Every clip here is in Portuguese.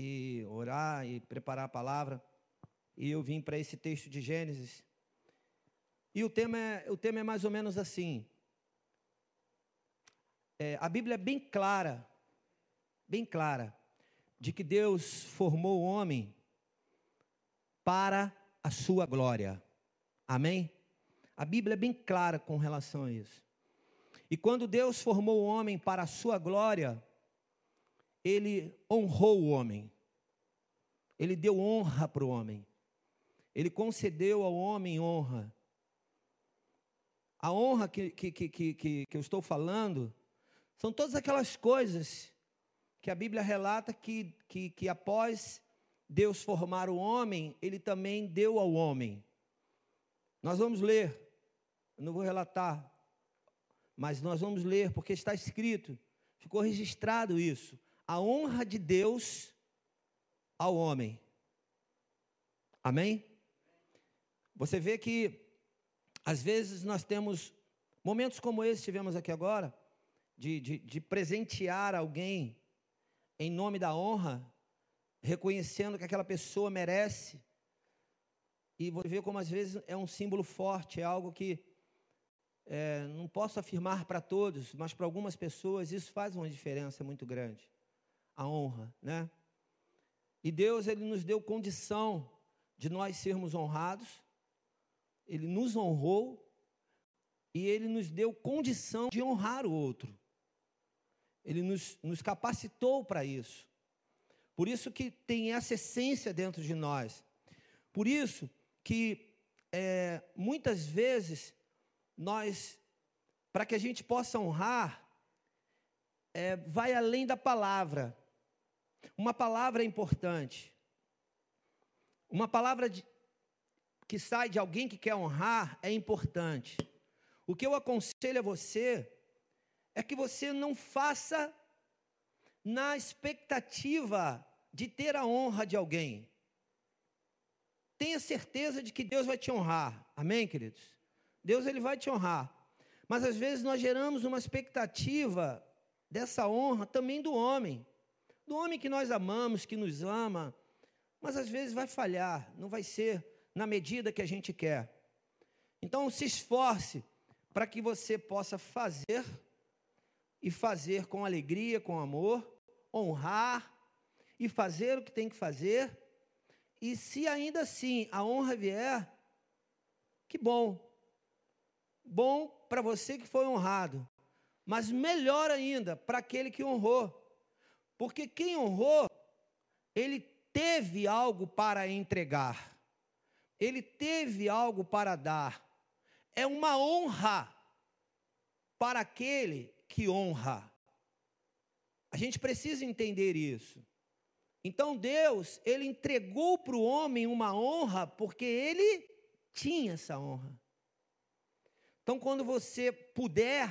e orar e preparar a palavra. E eu vim para esse texto de Gênesis. E o tema é, o tema é mais ou menos assim. É, a Bíblia é bem clara, bem clara, de que Deus formou o homem para a sua glória. Amém? A Bíblia é bem clara com relação a isso. E quando Deus formou o homem para a sua glória, ele honrou o homem. Ele deu honra para o homem. Ele concedeu ao homem honra. A honra que, que, que, que, que eu estou falando são todas aquelas coisas que a Bíblia relata que, que, que após Deus formar o homem, ele também deu ao homem. Nós vamos ler, eu não vou relatar, mas nós vamos ler, porque está escrito, ficou registrado isso a honra de Deus ao homem. Amém? Você vê que, às vezes, nós temos momentos como esse que tivemos aqui agora, de, de, de presentear alguém em nome da honra, reconhecendo que aquela pessoa merece. E você vê como, às vezes, é um símbolo forte, é algo que é, não posso afirmar para todos, mas para algumas pessoas isso faz uma diferença muito grande a honra, né? E Deus ele nos deu condição de nós sermos honrados. Ele nos honrou e ele nos deu condição de honrar o outro. Ele nos, nos capacitou para isso. Por isso que tem essa essência dentro de nós. Por isso que é, muitas vezes nós, para que a gente possa honrar, é, vai além da palavra. Uma palavra é importante. Uma palavra de, que sai de alguém que quer honrar é importante. O que eu aconselho a você é que você não faça na expectativa de ter a honra de alguém. Tenha certeza de que Deus vai te honrar. Amém, queridos? Deus ele vai te honrar. Mas às vezes nós geramos uma expectativa dessa honra também do homem do homem que nós amamos, que nos ama, mas às vezes vai falhar, não vai ser na medida que a gente quer. Então se esforce para que você possa fazer e fazer com alegria, com amor, honrar e fazer o que tem que fazer. E se ainda assim a honra vier, que bom. Bom para você que foi honrado, mas melhor ainda para aquele que honrou. Porque quem honrou, ele teve algo para entregar, ele teve algo para dar. É uma honra para aquele que honra. A gente precisa entender isso. Então Deus, ele entregou para o homem uma honra porque ele tinha essa honra. Então, quando você puder,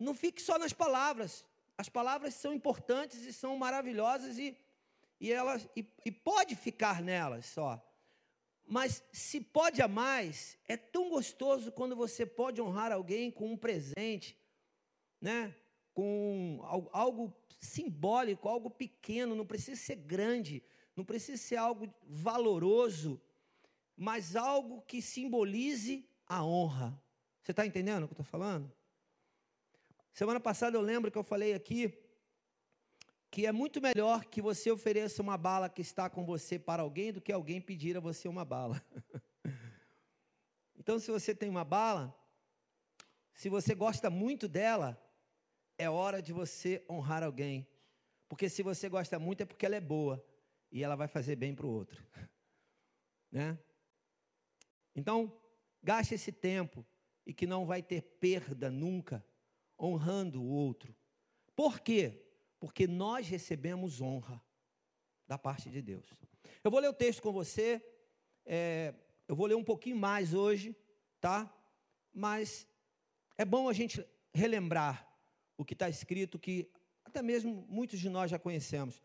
não fique só nas palavras, as palavras são importantes e são maravilhosas e, e elas e, e pode ficar nelas só. Mas se pode a mais, é tão gostoso quando você pode honrar alguém com um presente, né? Com algo simbólico, algo pequeno, não precisa ser grande, não precisa ser algo valoroso, mas algo que simbolize a honra. Você está entendendo o que eu estou falando? Semana passada eu lembro que eu falei aqui que é muito melhor que você ofereça uma bala que está com você para alguém do que alguém pedir a você uma bala. então, se você tem uma bala, se você gosta muito dela, é hora de você honrar alguém. Porque se você gosta muito é porque ela é boa e ela vai fazer bem para o outro. né? Então, gaste esse tempo e que não vai ter perda nunca honrando o outro. Por quê? Porque nós recebemos honra da parte de Deus. Eu vou ler o texto com você, é, eu vou ler um pouquinho mais hoje, tá? Mas é bom a gente relembrar o que está escrito, que até mesmo muitos de nós já conhecemos.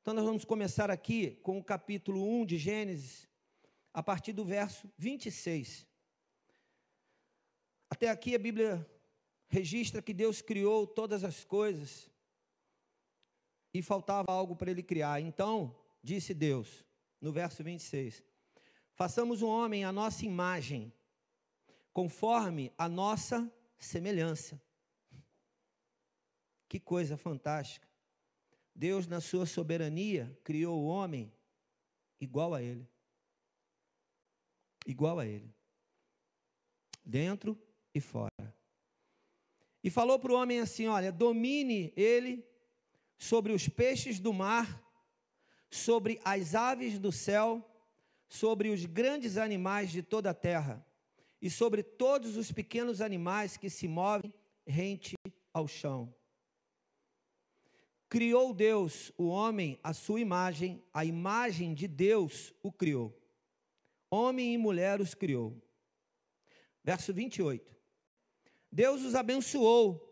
Então, nós vamos começar aqui com o capítulo 1 de Gênesis, a partir do verso 26. Até aqui a Bíblia registra que Deus criou todas as coisas. e faltava algo para ele criar. Então, disse Deus, no verso 26, façamos um homem à nossa imagem, conforme a nossa semelhança. Que coisa fantástica. Deus, na sua soberania, criou o homem igual a ele. Igual a ele. Dentro e fora. E falou para o homem assim: Olha, domine ele sobre os peixes do mar, sobre as aves do céu, sobre os grandes animais de toda a terra e sobre todos os pequenos animais que se movem rente ao chão. Criou Deus o homem à sua imagem, a imagem de Deus o criou. Homem e mulher os criou. Verso 28. Deus os abençoou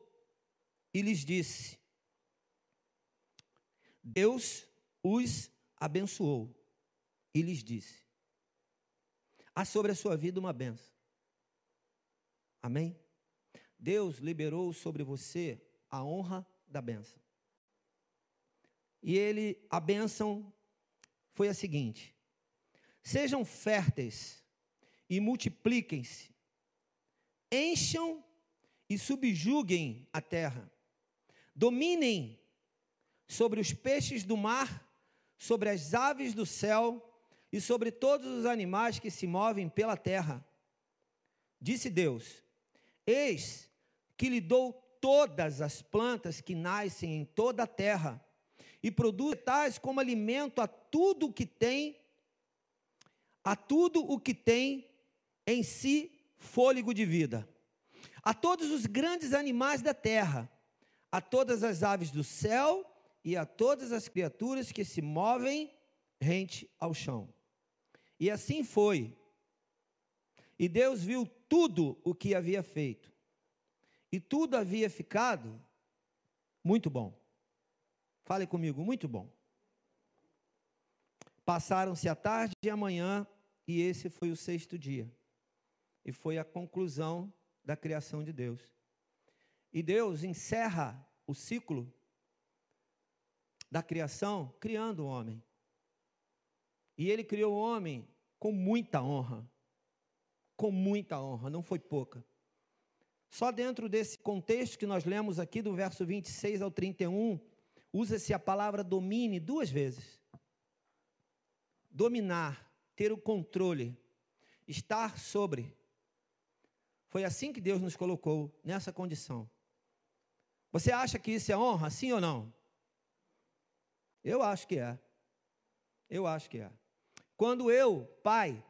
e lhes disse: Deus os abençoou e lhes disse: Há sobre a sua vida uma benção. Amém? Deus liberou sobre você a honra da benção. E ele, a bênção foi a seguinte: sejam férteis e multipliquem-se, encham e subjuguem a terra, dominem sobre os peixes do mar, sobre as aves do céu e sobre todos os animais que se movem pela terra. Disse Deus: Eis que lhe dou todas as plantas que nascem em toda a terra e produz tais como alimento a tudo o que tem, a tudo o que tem em si fôlego de vida, a todos os grandes animais da terra, a todas as aves do céu e a todas as criaturas que se movem rente ao chão. E assim foi. E Deus viu tudo o que havia feito, e tudo havia ficado muito bom. Fale comigo, muito bom. Passaram-se a tarde e a manhã, e esse foi o sexto dia. E foi a conclusão da criação de Deus. E Deus encerra o ciclo da criação criando o homem. E ele criou o homem com muita honra. Com muita honra, não foi pouca. Só dentro desse contexto que nós lemos aqui, do verso 26 ao 31, usa-se a palavra domine duas vezes. Dominar, ter o controle, estar sobre. Foi assim que Deus nos colocou nessa condição. Você acha que isso é honra, sim ou não? Eu acho que é. Eu acho que é. Quando eu, pai,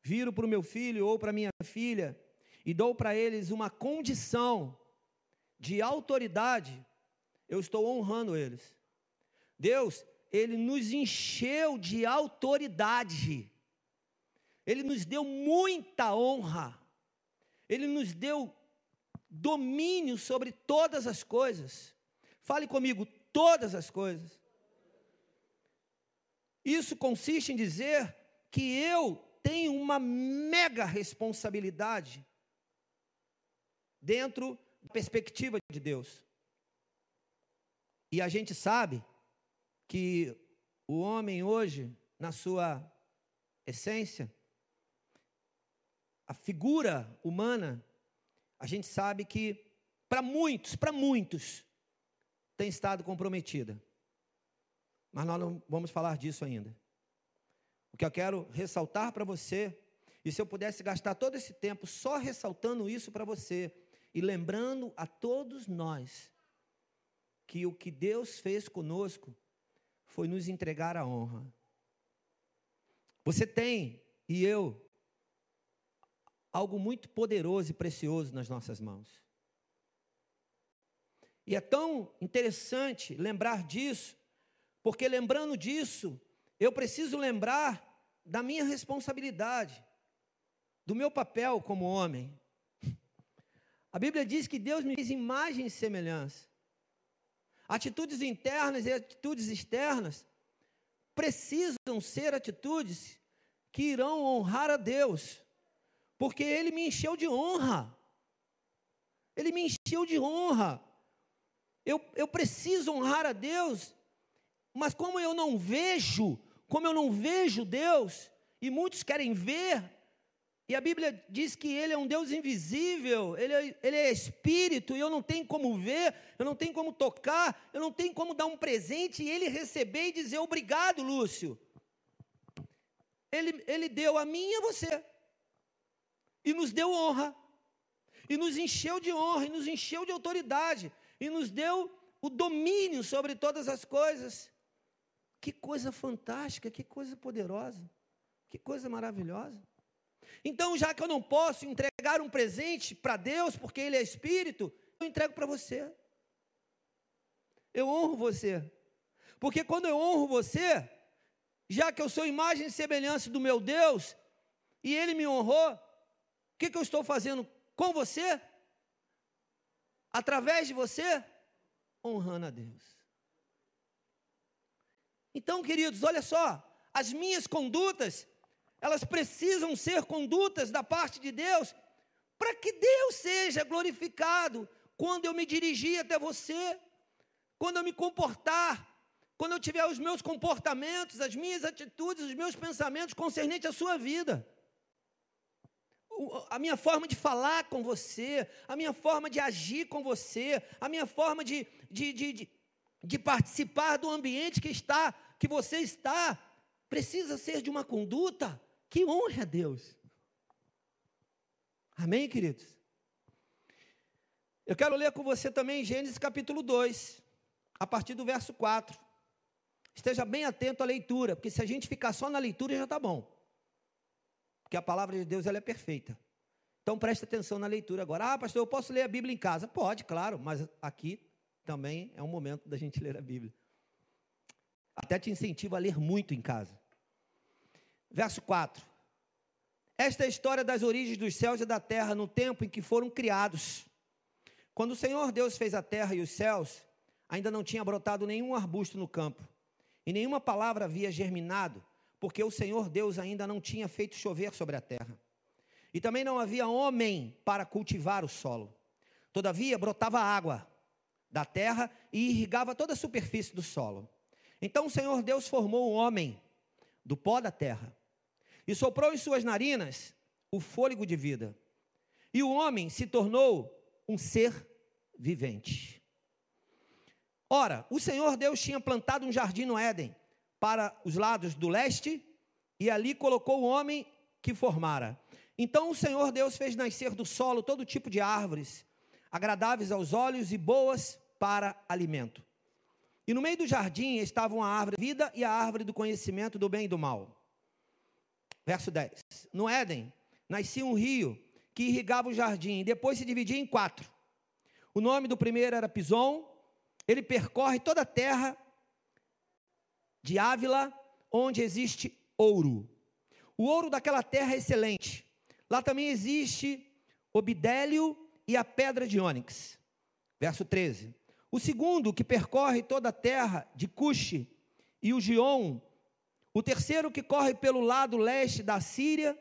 viro para o meu filho ou para minha filha e dou para eles uma condição de autoridade, eu estou honrando eles. Deus, Ele nos encheu de autoridade, Ele nos deu muita honra, Ele nos deu domínio sobre todas as coisas. Fale comigo, todas as coisas. Isso consiste em dizer que eu tenho uma mega responsabilidade dentro da perspectiva de Deus. E a gente sabe que o homem hoje, na sua essência, a figura humana, a gente sabe que para muitos, para muitos, tem estado comprometida. Mas nós não vamos falar disso ainda. O que eu quero ressaltar para você, e se eu pudesse gastar todo esse tempo só ressaltando isso para você, e lembrando a todos nós que o que Deus fez conosco foi nos entregar a honra. Você tem, e eu, algo muito poderoso e precioso nas nossas mãos. E é tão interessante lembrar disso, porque lembrando disso, eu preciso lembrar da minha responsabilidade, do meu papel como homem. A Bíblia diz que Deus me fez imagem e semelhança. Atitudes internas e atitudes externas precisam ser atitudes que irão honrar a Deus, porque Ele me encheu de honra. Ele me encheu de honra. Eu, eu preciso honrar a Deus Mas como eu não vejo, como eu não vejo Deus, e muitos querem ver, e a Bíblia diz que Ele é um Deus invisível, Ele é, ele é Espírito, e eu não tenho como ver, eu não tenho como tocar, eu não tenho como dar um presente e Ele receber e dizer obrigado, Lúcio. Ele, ele deu a mim e a você, e nos deu honra, e nos encheu de honra, e nos encheu de autoridade, e nos deu o domínio sobre todas as coisas. Que coisa fantástica, que coisa poderosa, que coisa maravilhosa. Então, já que eu não posso entregar um presente para Deus, porque Ele é Espírito, eu entrego para você. Eu honro você. Porque quando eu honro você, já que eu sou imagem e semelhança do meu Deus, e Ele me honrou, que, que eu estou fazendo com você? Através de você? Honrando a Deus. Então, queridos, olha só, as minhas condutas, elas precisam ser condutas da parte de Deus, para que Deus seja glorificado quando eu me dirigir até você, quando eu me comportar, quando eu tiver os meus comportamentos, as minhas atitudes, os meus pensamentos concernentes à sua vida. A minha forma de falar com você, a minha forma de agir com você, a minha forma de, de, de, de participar do ambiente que está, que você está, precisa ser de uma conduta que honre a Deus. Amém, queridos? Eu quero ler com você também Gênesis capítulo 2, a partir do verso 4. Esteja bem atento à leitura, porque se a gente ficar só na leitura já está bom. Porque a palavra de Deus ela é perfeita. Então preste atenção na leitura agora. Ah, pastor, eu posso ler a Bíblia em casa? Pode, claro, mas aqui também é um momento da gente ler a Bíblia. Até te incentivo a ler muito em casa. Verso 4. Esta é a história das origens dos céus e da terra no tempo em que foram criados. Quando o Senhor Deus fez a terra e os céus, ainda não tinha brotado nenhum arbusto no campo, e nenhuma palavra havia germinado, porque o Senhor Deus ainda não tinha feito chover sobre a terra. E também não havia homem para cultivar o solo. Todavia brotava água da terra e irrigava toda a superfície do solo. Então o Senhor Deus formou o homem do pó da terra e soprou em suas narinas o fôlego de vida. E o homem se tornou um ser vivente. Ora, o Senhor Deus tinha plantado um jardim no Éden para os lados do leste e ali colocou o homem que formara. Então o Senhor Deus fez nascer do solo todo tipo de árvores, agradáveis aos olhos e boas para alimento. E no meio do jardim estavam a árvore da vida e a árvore do conhecimento do bem e do mal. Verso 10. No Éden nascia um rio que irrigava o jardim e depois se dividia em quatro. O nome do primeiro era Pison, ele percorre toda a terra de Ávila, onde existe ouro. O ouro daquela terra é excelente. Lá também existe o bidélio e a pedra de ônix. Verso 13. O segundo, que percorre toda a terra de Cuxi e o Gion. O terceiro, que corre pelo lado leste da Síria,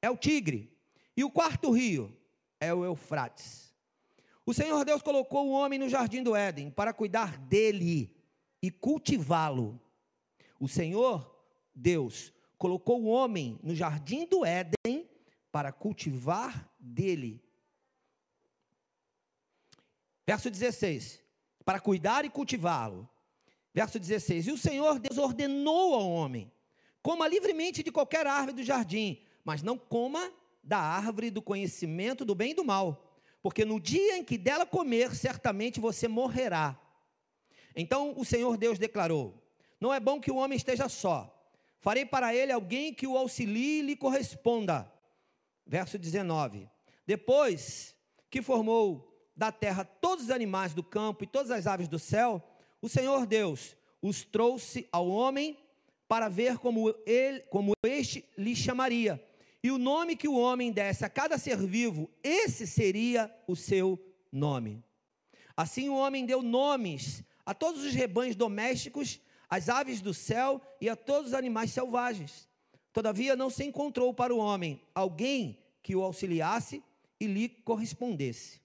é o Tigre. E o quarto rio é o Eufrates. O Senhor Deus colocou o homem no jardim do Éden para cuidar dele e cultivá-lo. O Senhor Deus colocou o homem no jardim do Éden para cultivar dele. Verso 16: para cuidar e cultivá-lo. Verso 16: E o Senhor Deus ordenou ao homem: coma livremente de qualquer árvore do jardim, mas não coma da árvore do conhecimento do bem e do mal, porque no dia em que dela comer, certamente você morrerá. Então o Senhor Deus declarou: Não é bom que o homem esteja só. Farei para ele alguém que o auxilie e lhe corresponda. Verso 19: Depois que formou da terra todos os animais do campo e todas as aves do céu, o Senhor Deus os trouxe ao homem para ver como ele, como este lhe chamaria. E o nome que o homem desse a cada ser vivo, esse seria o seu nome. Assim o homem deu nomes a todos os rebanhos domésticos, às aves do céu e a todos os animais selvagens. Todavia não se encontrou para o homem alguém que o auxiliasse e lhe correspondesse.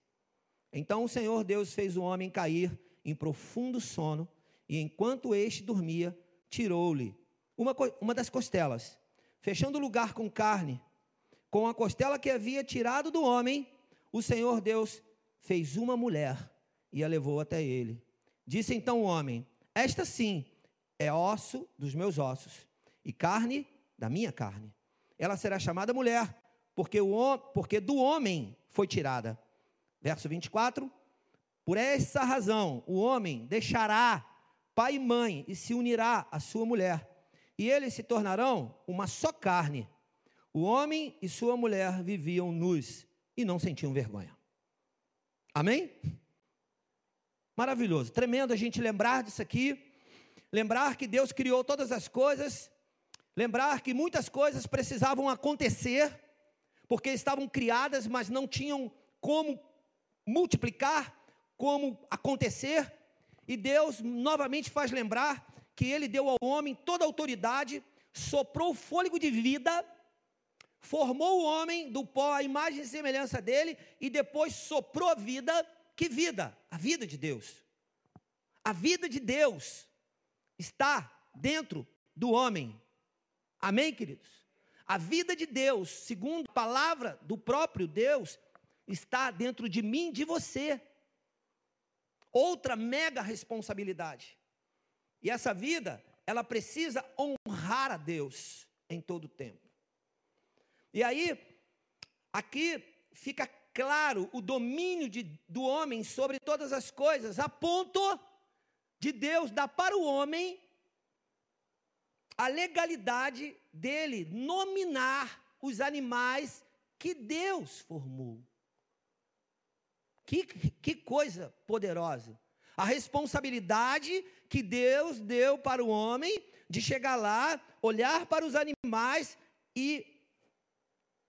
Então o Senhor Deus fez o homem cair em profundo sono, e enquanto este dormia, tirou-lhe uma, uma das costelas, fechando o lugar com carne. Com a costela que havia tirado do homem, o Senhor Deus fez uma mulher e a levou até ele. Disse então o homem: Esta sim é osso dos meus ossos e carne da minha carne. Ela será chamada mulher, porque, o, porque do homem foi tirada. Verso 24: Por essa razão o homem deixará pai e mãe e se unirá à sua mulher, e eles se tornarão uma só carne. O homem e sua mulher viviam nus e não sentiam vergonha. Amém? Maravilhoso, tremendo a gente lembrar disso aqui, lembrar que Deus criou todas as coisas, lembrar que muitas coisas precisavam acontecer, porque estavam criadas, mas não tinham como multiplicar, como acontecer, e Deus novamente faz lembrar que Ele deu ao homem toda a autoridade, soprou o fôlego de vida, formou o homem do pó, a imagem e semelhança dele, e depois soprou a vida. Que vida? A vida de Deus. A vida de Deus está dentro do homem. Amém, queridos? A vida de Deus, segundo a palavra do próprio Deus, está dentro de mim, de você. Outra mega responsabilidade. E essa vida, ela precisa honrar a Deus em todo o tempo. E aí, aqui fica claro o domínio de, do homem sobre todas as coisas, a ponto de Deus dar para o homem a legalidade dele nominar os animais que Deus formou. Que, que coisa poderosa. A responsabilidade que Deus deu para o homem de chegar lá, olhar para os animais e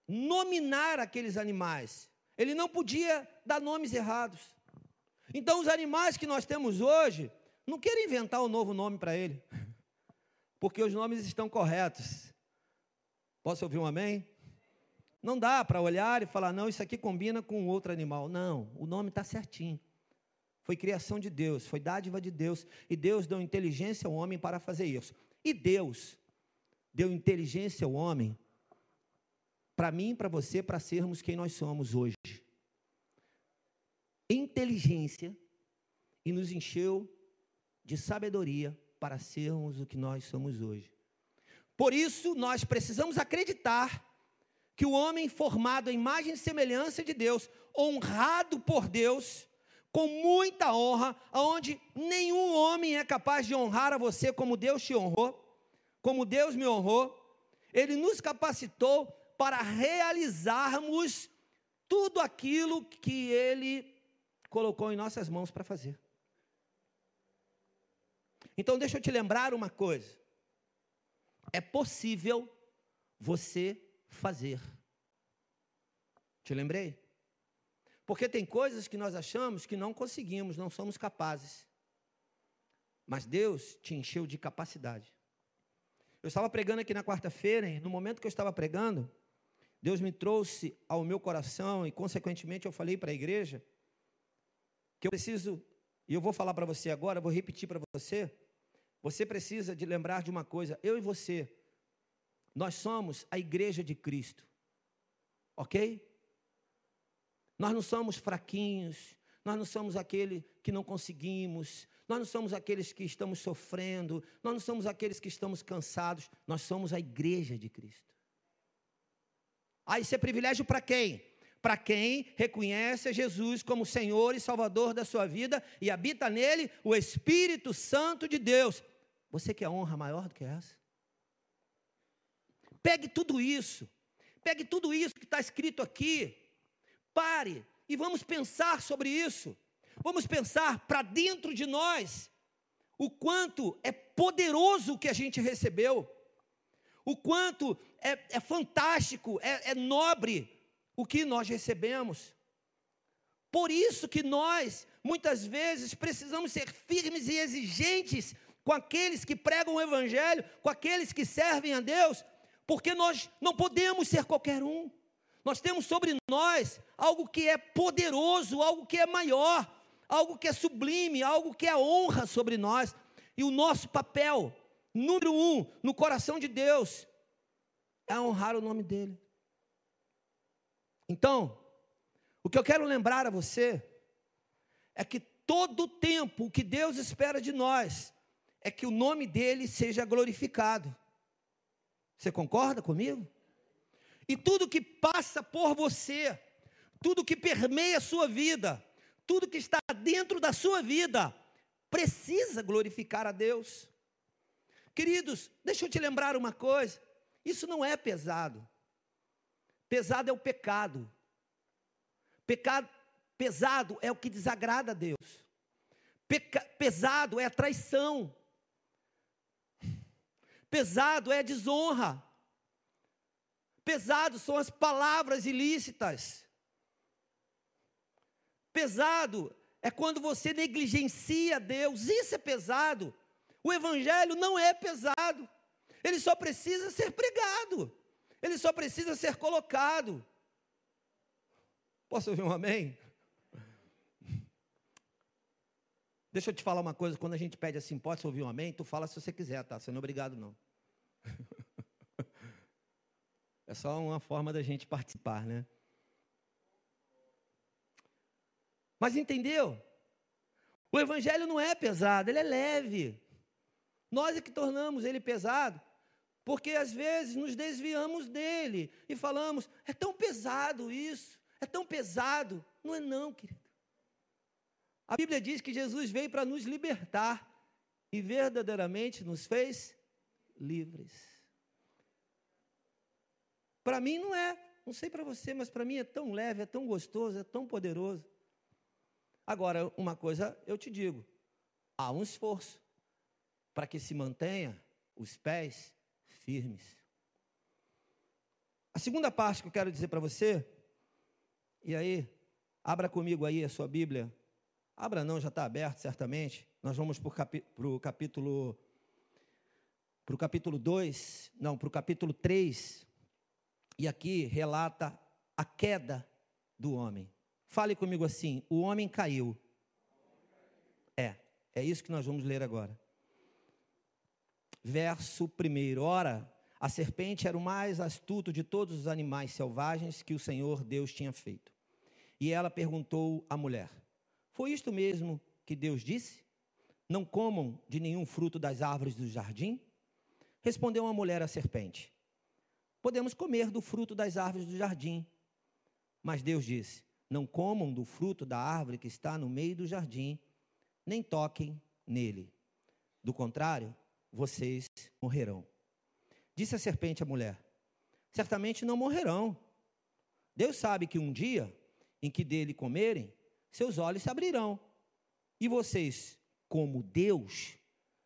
nominar aqueles animais. Ele não podia dar nomes errados. Então, os animais que nós temos hoje, não quero inventar um novo nome para ele, porque os nomes estão corretos. Posso ouvir um amém? Não dá para olhar e falar, não, isso aqui combina com outro animal. Não, o nome está certinho. Foi criação de Deus, foi dádiva de Deus, e Deus deu inteligência ao homem para fazer isso. E Deus deu inteligência ao homem para mim para você, para sermos quem nós somos hoje. Inteligência e nos encheu de sabedoria para sermos o que nós somos hoje. Por isso, nós precisamos acreditar que o homem formado à imagem e semelhança de Deus, honrado por Deus, com muita honra, aonde nenhum homem é capaz de honrar a você como Deus te honrou, como Deus me honrou, ele nos capacitou para realizarmos tudo aquilo que ele colocou em nossas mãos para fazer. Então, deixa eu te lembrar uma coisa. É possível você fazer. Te lembrei? Porque tem coisas que nós achamos que não conseguimos, não somos capazes. Mas Deus te encheu de capacidade. Eu estava pregando aqui na quarta-feira, e no momento que eu estava pregando, Deus me trouxe ao meu coração e, consequentemente, eu falei para a igreja que eu preciso, e eu vou falar para você agora, vou repetir para você. Você precisa de lembrar de uma coisa, eu e você, nós somos a igreja de Cristo. Ok? Nós não somos fraquinhos, nós não somos aquele que não conseguimos, nós não somos aqueles que estamos sofrendo, nós não somos aqueles que estamos cansados, nós somos a igreja de Cristo. Ah, isso é privilégio para quem? Para quem reconhece a Jesus como Senhor e Salvador da sua vida e habita nele o Espírito Santo de Deus. Você quer honra maior do que essa? Pegue tudo isso, pegue tudo isso que está escrito aqui, pare e vamos pensar sobre isso. Vamos pensar para dentro de nós o quanto é poderoso o que a gente recebeu, o quanto é, é fantástico, é, é nobre o que nós recebemos. Por isso que nós, muitas vezes, precisamos ser firmes e exigentes com aqueles que pregam o Evangelho, com aqueles que servem a Deus, porque nós não podemos ser qualquer um. Nós temos sobre nós algo que é poderoso, algo que é maior, algo que é sublime, algo que é honra sobre nós. E o nosso papel, número um, no coração de Deus, é honrar o nome dEle. Então, o que eu quero lembrar a você é que todo tempo o que Deus espera de nós é que o nome dele seja glorificado. Você concorda comigo? E tudo que passa por você, tudo que permeia a sua vida, tudo que está dentro da sua vida, precisa glorificar a Deus. Queridos, deixa eu te lembrar uma coisa: isso não é pesado. Pesado é o pecado. Pecado pesado é o que desagrada a Deus. Peca, pesado é a traição. Pesado é a desonra. Pesado são as palavras ilícitas. Pesado é quando você negligencia Deus. Isso é pesado. O evangelho não é pesado. Ele só precisa ser pregado. Ele só precisa ser colocado. Posso ouvir um amém? Deixa eu te falar uma coisa, quando a gente pede assim, pode ouvir um amém? Tu fala se você quiser, tá? Você não é obrigado, não. É só uma forma da gente participar, né? Mas entendeu? O evangelho não é pesado, ele é leve. Nós é que tornamos ele pesado, porque às vezes nos desviamos dele e falamos: é tão pesado isso, é tão pesado. Não é, não, querido. A Bíblia diz que Jesus veio para nos libertar e verdadeiramente nos fez livres. Para mim não é, não sei para você, mas para mim é tão leve, é tão gostoso, é tão poderoso. Agora, uma coisa eu te digo: há um esforço para que se mantenha os pés firmes. A segunda parte que eu quero dizer para você, e aí, abra comigo aí a sua Bíblia Abra não, já está aberto, certamente. Nós vamos para o capítulo. Para o capítulo 2, não, para o capítulo 3. E aqui relata a queda do homem. Fale comigo assim: o homem caiu. É, é isso que nós vamos ler agora. Verso 1. Ora, a serpente era o mais astuto de todos os animais selvagens que o Senhor Deus tinha feito. E ela perguntou à mulher: foi isto mesmo que Deus disse? Não comam de nenhum fruto das árvores do jardim? Respondeu a mulher à serpente: Podemos comer do fruto das árvores do jardim. Mas Deus disse: Não comam do fruto da árvore que está no meio do jardim, nem toquem nele. Do contrário, vocês morrerão. Disse a serpente à mulher: Certamente não morrerão. Deus sabe que um dia em que dele comerem, seus olhos se abrirão. E vocês, como Deus,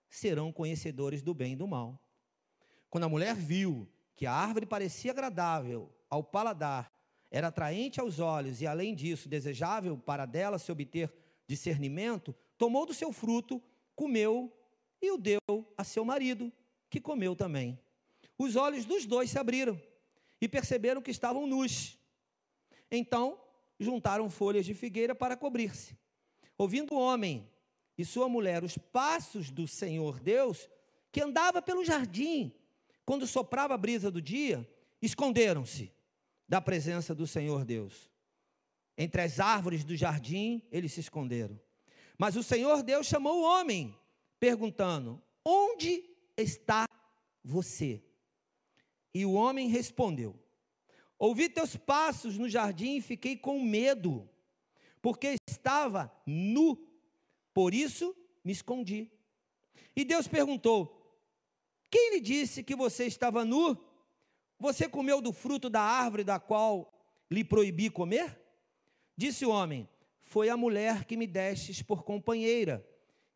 serão conhecedores do bem e do mal. Quando a mulher viu que a árvore parecia agradável ao paladar, era atraente aos olhos e, além disso, desejável para dela se obter discernimento, tomou do seu fruto, comeu e o deu a seu marido, que comeu também. Os olhos dos dois se abriram e perceberam que estavam nus. Então juntaram folhas de figueira para cobrir-se. Ouvindo o homem e sua mulher os passos do Senhor Deus, que andava pelo jardim, quando soprava a brisa do dia, esconderam-se da presença do Senhor Deus. Entre as árvores do jardim, eles se esconderam. Mas o Senhor Deus chamou o homem, perguntando: Onde está você? E o homem respondeu: Ouvi teus passos no jardim e fiquei com medo, porque estava nu, por isso me escondi. E Deus perguntou: Quem lhe disse que você estava nu? Você comeu do fruto da árvore da qual lhe proibi comer? Disse o homem: Foi a mulher que me destes por companheira,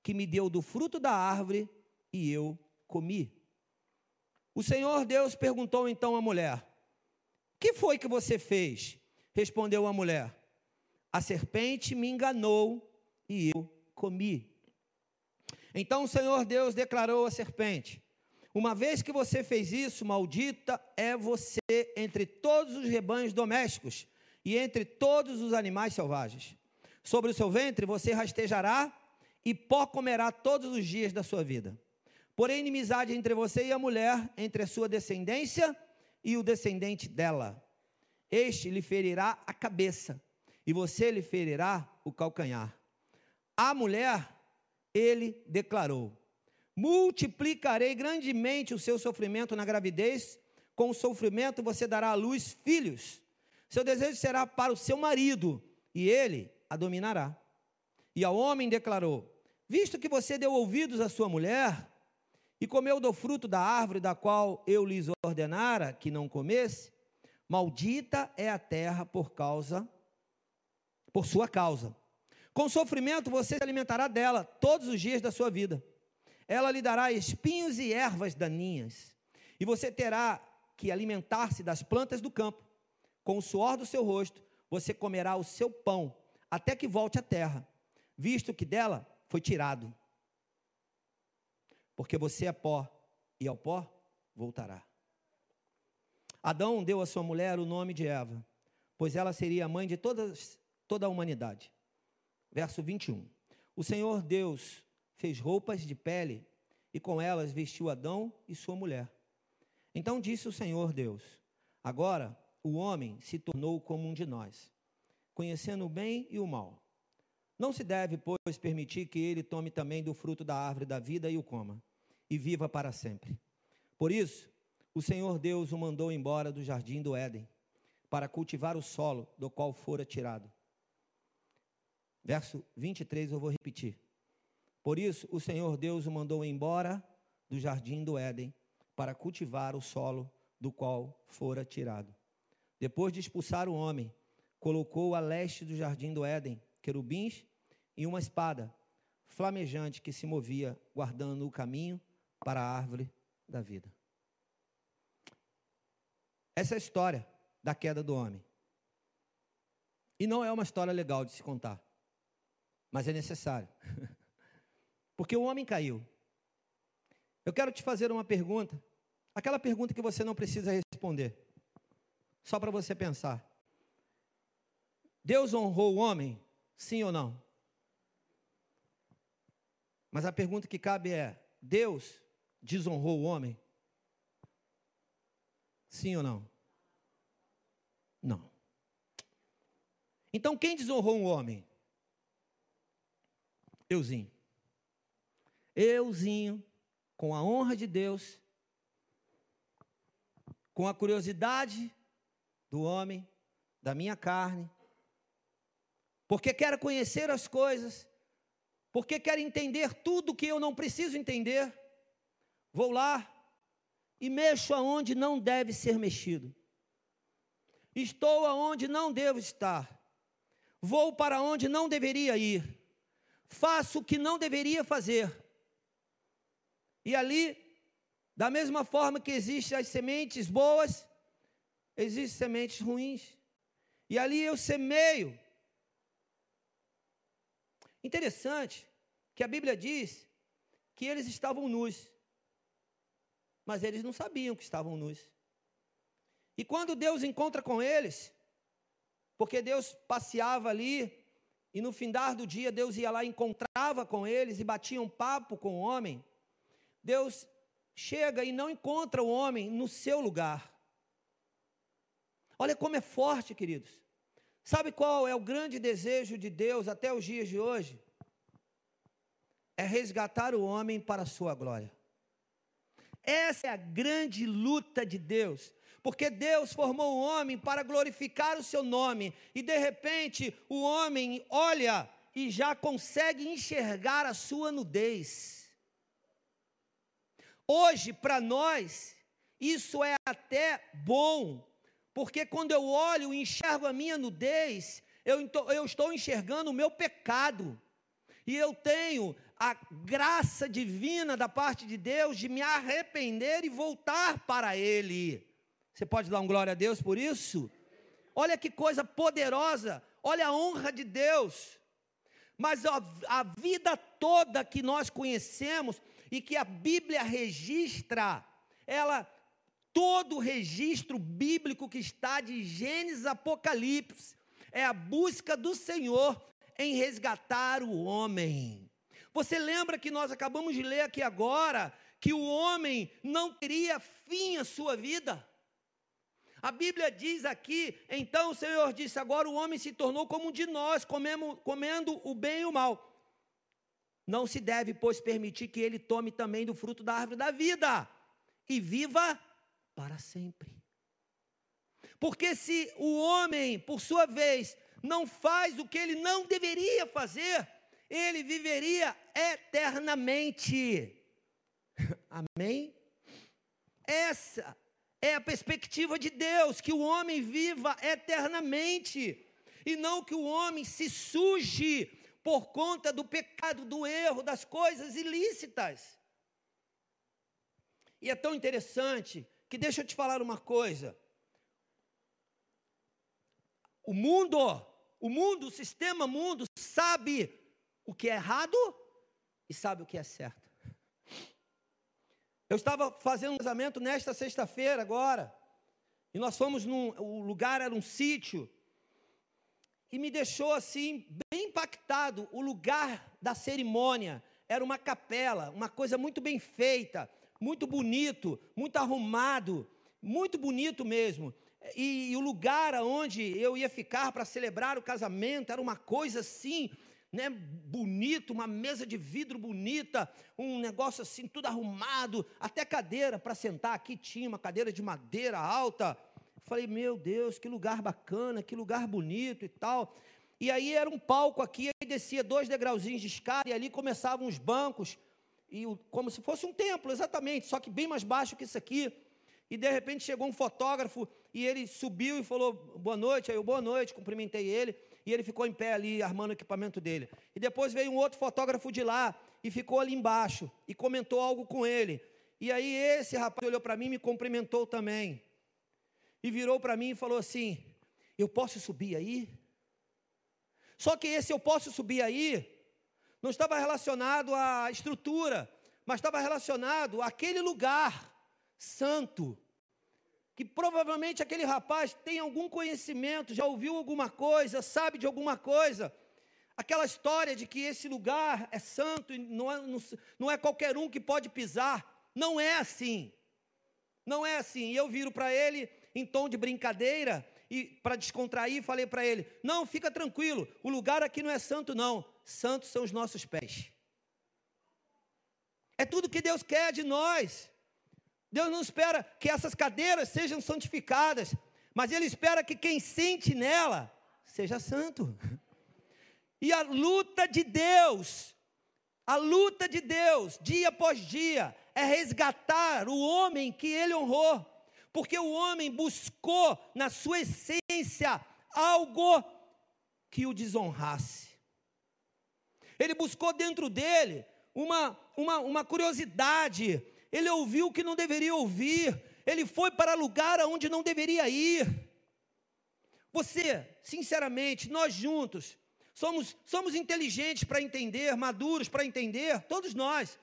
que me deu do fruto da árvore e eu comi. O Senhor Deus perguntou então à mulher: que foi que você fez? Respondeu a mulher: A serpente me enganou e eu comi. Então o Senhor Deus declarou à serpente: Uma vez que você fez isso, maldita é você entre todos os rebanhos domésticos e entre todos os animais selvagens. Sobre o seu ventre você rastejará e pó comerá todos os dias da sua vida. Porém, inimizade entre você e a mulher, entre a sua descendência e o descendente dela. Este lhe ferirá a cabeça, e você lhe ferirá o calcanhar. A mulher, ele declarou: Multiplicarei grandemente o seu sofrimento na gravidez, com o sofrimento você dará à luz filhos. Seu desejo será para o seu marido, e ele a dominará. E ao homem declarou: Visto que você deu ouvidos à sua mulher, e comeu do fruto da árvore da qual eu lhes ordenara que não comesse, maldita é a terra por causa, por sua causa. Com sofrimento você se alimentará dela todos os dias da sua vida. Ela lhe dará espinhos e ervas daninhas, e você terá que alimentar-se das plantas do campo. Com o suor do seu rosto, você comerá o seu pão, até que volte à terra, visto que dela foi tirado porque você é pó e ao pó voltará. Adão deu à sua mulher o nome de Eva, pois ela seria a mãe de todas, toda a humanidade. Verso 21. O Senhor Deus fez roupas de pele e com elas vestiu Adão e sua mulher. Então disse o Senhor Deus: Agora o homem se tornou como um de nós, conhecendo o bem e o mal. Não se deve, pois, permitir que ele tome também do fruto da árvore da vida e o coma e viva para sempre. Por isso, o Senhor Deus o mandou embora do jardim do Éden, para cultivar o solo do qual fora tirado. Verso 23 eu vou repetir. Por isso, o Senhor Deus o mandou embora do jardim do Éden, para cultivar o solo do qual fora tirado. Depois de expulsar o homem, colocou a leste do jardim do Éden querubins e uma espada flamejante que se movia, guardando o caminho para a árvore da vida. Essa é a história da queda do homem. E não é uma história legal de se contar, mas é necessário. Porque o homem caiu. Eu quero te fazer uma pergunta, aquela pergunta que você não precisa responder, só para você pensar. Deus honrou o homem? Sim ou não? Mas a pergunta que cabe é: Deus desonrou o homem? Sim ou não? Não. Então quem desonrou o homem? Euzinho. Euzinho, com a honra de Deus, com a curiosidade do homem, da minha carne, porque quero conhecer as coisas, porque quero entender tudo que eu não preciso entender. Vou lá e mexo aonde não deve ser mexido. Estou aonde não devo estar. Vou para onde não deveria ir. Faço o que não deveria fazer. E ali, da mesma forma que existem as sementes boas, existem sementes ruins. E ali eu semeio. Interessante que a Bíblia diz que eles estavam nus mas eles não sabiam que estavam nus. E quando Deus encontra com eles, porque Deus passeava ali, e no findar do dia Deus ia lá, encontrava com eles e batia um papo com o homem, Deus chega e não encontra o homem no seu lugar. Olha como é forte, queridos. Sabe qual é o grande desejo de Deus até os dias de hoje? É resgatar o homem para a sua glória. Essa é a grande luta de Deus. Porque Deus formou o homem para glorificar o seu nome, e de repente o homem olha e já consegue enxergar a sua nudez. Hoje, para nós, isso é até bom, porque quando eu olho e enxergo a minha nudez, eu, eu estou enxergando o meu pecado, e eu tenho a graça divina da parte de Deus de me arrepender e voltar para Ele. Você pode dar um glória a Deus por isso? Olha que coisa poderosa, olha a honra de Deus. Mas a, a vida toda que nós conhecemos e que a Bíblia registra, ela todo o registro bíblico que está de Gênesis Apocalipse é a busca do Senhor em resgatar o homem. Você lembra que nós acabamos de ler aqui agora que o homem não teria fim à sua vida? A Bíblia diz aqui, então o Senhor disse: agora o homem se tornou como um de nós, comendo, comendo o bem e o mal. Não se deve, pois, permitir que ele tome também do fruto da árvore da vida e viva para sempre. Porque se o homem, por sua vez, não faz o que ele não deveria fazer, ele viveria eternamente. Amém? Essa é a perspectiva de Deus, que o homem viva eternamente, e não que o homem se suje por conta do pecado, do erro, das coisas ilícitas. E é tão interessante que deixa eu te falar uma coisa. O mundo, o mundo, o sistema mundo sabe o que é errado e sabe o que é certo. Eu estava fazendo um casamento nesta sexta-feira agora, e nós fomos num, o lugar era um sítio, e me deixou assim, bem impactado, o lugar da cerimônia, era uma capela, uma coisa muito bem feita, muito bonito, muito arrumado, muito bonito mesmo. E, e o lugar onde eu ia ficar para celebrar o casamento era uma coisa assim, né, bonito, uma mesa de vidro bonita, um negócio assim, tudo arrumado, até cadeira para sentar aqui tinha uma cadeira de madeira alta. Falei, meu Deus, que lugar bacana, que lugar bonito e tal. E aí era um palco aqui, aí descia dois degrauzinhos de escada e ali começavam os bancos, e o, como se fosse um templo, exatamente, só que bem mais baixo que isso aqui. E de repente chegou um fotógrafo e ele subiu e falou boa noite. Aí eu, boa noite, cumprimentei ele e ele ficou em pé ali, armando o equipamento dele. E depois veio um outro fotógrafo de lá e ficou ali embaixo e comentou algo com ele. E aí esse rapaz olhou para mim e me cumprimentou também. E virou para mim e falou assim: Eu posso subir aí? Só que esse eu posso subir aí não estava relacionado à estrutura, mas estava relacionado àquele lugar santo que provavelmente aquele rapaz tem algum conhecimento, já ouviu alguma coisa, sabe de alguma coisa. Aquela história de que esse lugar é santo e não é, não, não é qualquer um que pode pisar. Não é assim. Não é assim. E eu viro para ele em tom de brincadeira e para descontrair, falei para ele: Não, fica tranquilo, o lugar aqui não é santo, não. Santos são os nossos pés. É tudo que Deus quer de nós. Deus não espera que essas cadeiras sejam santificadas, mas Ele espera que quem sente nela seja santo. E a luta de Deus, a luta de Deus, dia após dia, é resgatar o homem que Ele honrou, porque o homem buscou na sua essência algo que o desonrasse. Ele buscou dentro dele uma, uma, uma curiosidade, ele ouviu o que não deveria ouvir, ele foi para lugar aonde não deveria ir. Você, sinceramente, nós juntos, somos, somos inteligentes para entender, maduros para entender, todos nós,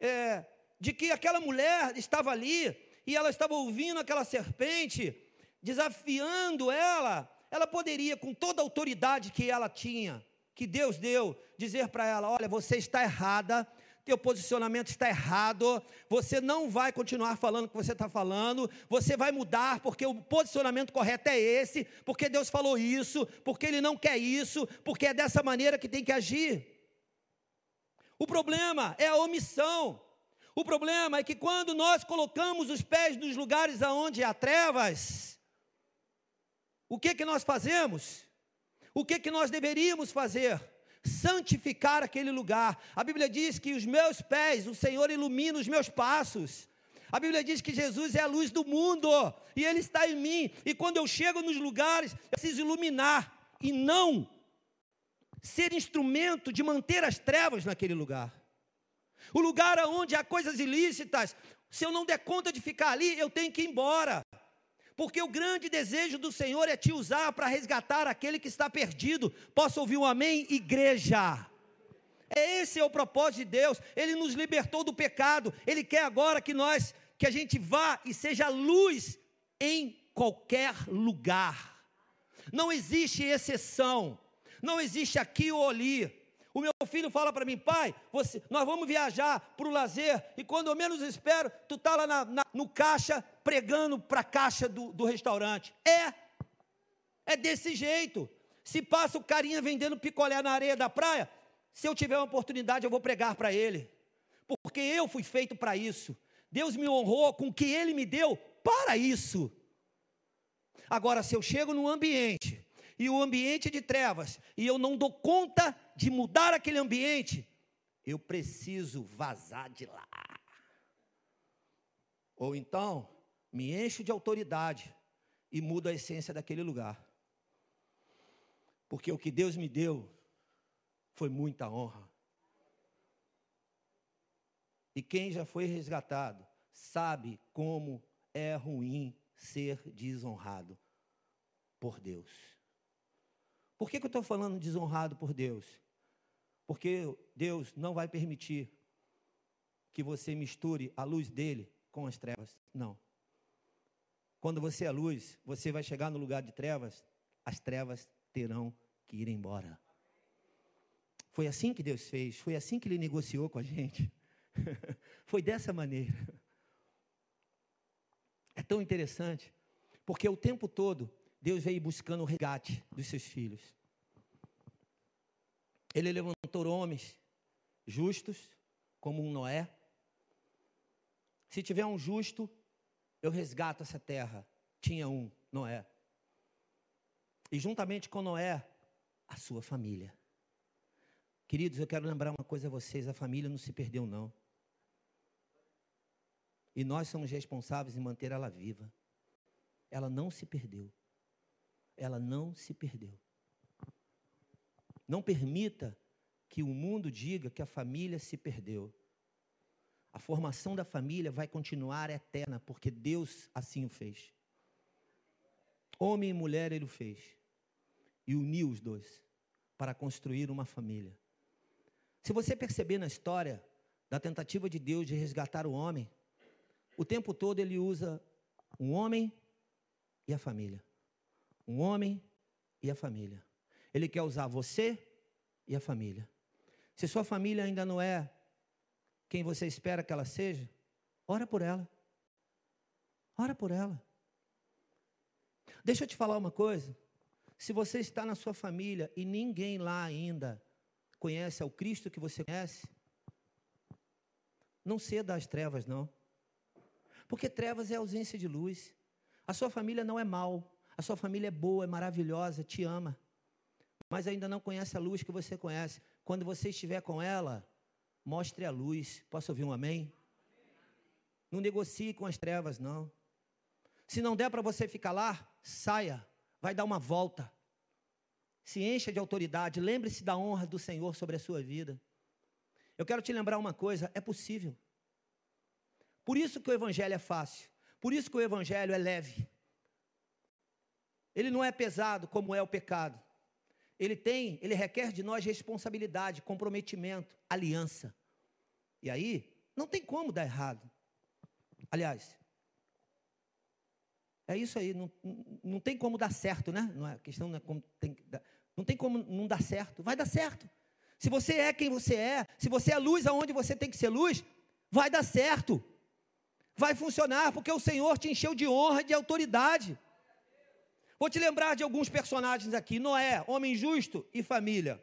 é, de que aquela mulher estava ali e ela estava ouvindo aquela serpente, desafiando ela, ela poderia, com toda a autoridade que ela tinha, que Deus deu, dizer para ela: Olha, você está errada, teu posicionamento está errado, você não vai continuar falando o que você está falando, você vai mudar, porque o posicionamento correto é esse, porque Deus falou isso, porque Ele não quer isso, porque é dessa maneira que tem que agir. O problema é a omissão. O problema é que quando nós colocamos os pés nos lugares aonde há trevas, o que que nós fazemos? O que que nós deveríamos fazer? santificar aquele lugar. A Bíblia diz que os meus pés, o Senhor ilumina os meus passos. A Bíblia diz que Jesus é a luz do mundo e Ele está em mim. E quando eu chego nos lugares, eu preciso iluminar e não ser instrumento de manter as trevas naquele lugar. O lugar onde há coisas ilícitas, se eu não der conta de ficar ali, eu tenho que ir embora porque o grande desejo do Senhor é te usar para resgatar aquele que está perdido. Posso ouvir um amém, igreja? Esse é o propósito de Deus. Ele nos libertou do pecado. Ele quer agora que nós, que a gente vá e seja luz em qualquer lugar. Não existe exceção. Não existe aqui ou ali. O meu filho fala para mim, pai, você, nós vamos viajar para o lazer, e quando eu menos espero, tu está lá na, na, no caixa, pregando para a caixa do, do restaurante. É, é desse jeito. Se passa o carinha vendendo picolé na areia da praia, se eu tiver uma oportunidade, eu vou pregar para ele, porque eu fui feito para isso. Deus me honrou com o que Ele me deu para isso. Agora, se eu chego num ambiente e o ambiente é de trevas e eu não dou conta de mudar aquele ambiente, eu preciso vazar de lá. Ou então, me encho de autoridade e mudo a essência daquele lugar. Porque o que Deus me deu foi muita honra. E quem já foi resgatado sabe como é ruim ser desonrado por Deus. Por que, que eu estou falando desonrado por Deus? Porque Deus não vai permitir que você misture a luz dele com as trevas. Não. Quando você é luz, você vai chegar no lugar de trevas, as trevas terão que ir embora. Foi assim que Deus fez, foi assim que ele negociou com a gente. Foi dessa maneira. É tão interessante, porque o tempo todo Deus veio buscando o resgate dos seus filhos. Ele levantou homens justos, como um Noé. Se tiver um justo, eu resgato essa terra. Tinha um, Noé. E juntamente com Noé, a sua família. Queridos, eu quero lembrar uma coisa a vocês: a família não se perdeu, não. E nós somos responsáveis em manter ela viva. Ela não se perdeu. Ela não se perdeu. Não permita que o mundo diga que a família se perdeu. A formação da família vai continuar eterna, porque Deus assim o fez. Homem e mulher ele o fez. E uniu os dois para construir uma família. Se você perceber na história da tentativa de Deus de resgatar o homem, o tempo todo ele usa um homem e a família. Um homem e a família. Ele quer usar você e a família. Se sua família ainda não é quem você espera que ela seja, ora por ela. Ora por ela. Deixa eu te falar uma coisa. Se você está na sua família e ninguém lá ainda conhece ao Cristo que você conhece, não ceda às trevas, não. Porque trevas é ausência de luz. A sua família não é mal, a sua família é boa, é maravilhosa, te ama. Mas ainda não conhece a luz que você conhece. Quando você estiver com ela, mostre a luz. Posso ouvir um amém? Não negocie com as trevas, não. Se não der para você ficar lá, saia, vai dar uma volta. Se encha de autoridade, lembre-se da honra do Senhor sobre a sua vida. Eu quero te lembrar uma coisa: é possível. Por isso que o Evangelho é fácil. Por isso que o Evangelho é leve. Ele não é pesado como é o pecado. Ele tem, ele requer de nós responsabilidade, comprometimento, aliança. E aí, não tem como dar errado. Aliás, é isso aí, não, não tem como dar certo, né? Não é, questão não é como tem não tem como não dar certo, vai dar certo. Se você é quem você é, se você é luz aonde você tem que ser luz, vai dar certo vai funcionar, porque o Senhor te encheu de honra e de autoridade. Vou te lembrar de alguns personagens aqui: Noé, homem justo e família.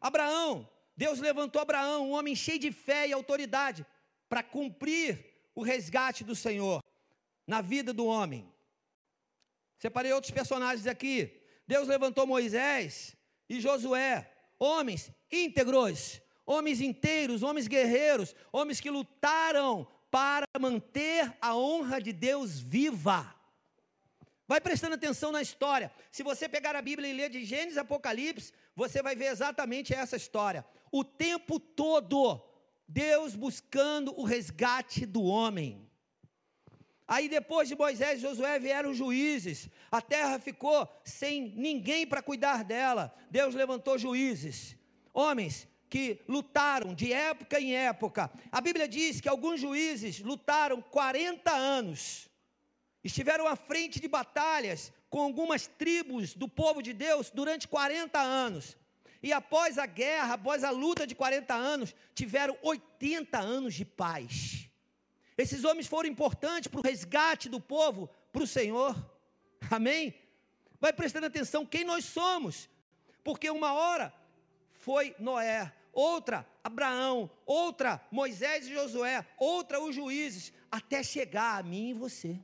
Abraão, Deus levantou Abraão, um homem cheio de fé e autoridade, para cumprir o resgate do Senhor na vida do homem. Separei outros personagens aqui. Deus levantou Moisés e Josué, homens íntegros, homens inteiros, homens guerreiros, homens que lutaram para manter a honra de Deus viva. Vai prestando atenção na história. Se você pegar a Bíblia e ler de Gênesis Apocalipse, você vai ver exatamente essa história. O tempo todo, Deus buscando o resgate do homem. Aí depois de Moisés e Josué vieram juízes. A terra ficou sem ninguém para cuidar dela. Deus levantou juízes. Homens que lutaram de época em época. A Bíblia diz que alguns juízes lutaram 40 anos, estiveram à frente de batalhas com algumas tribos do povo de Deus durante 40 anos. E após a guerra, após a luta de 40 anos, tiveram 80 anos de paz. Esses homens foram importantes para o resgate do povo para o Senhor. Amém? Vai prestando atenção quem nós somos. Porque uma hora foi Noé, outra Abraão, outra Moisés e Josué, outra os juízes, até chegar a mim e você.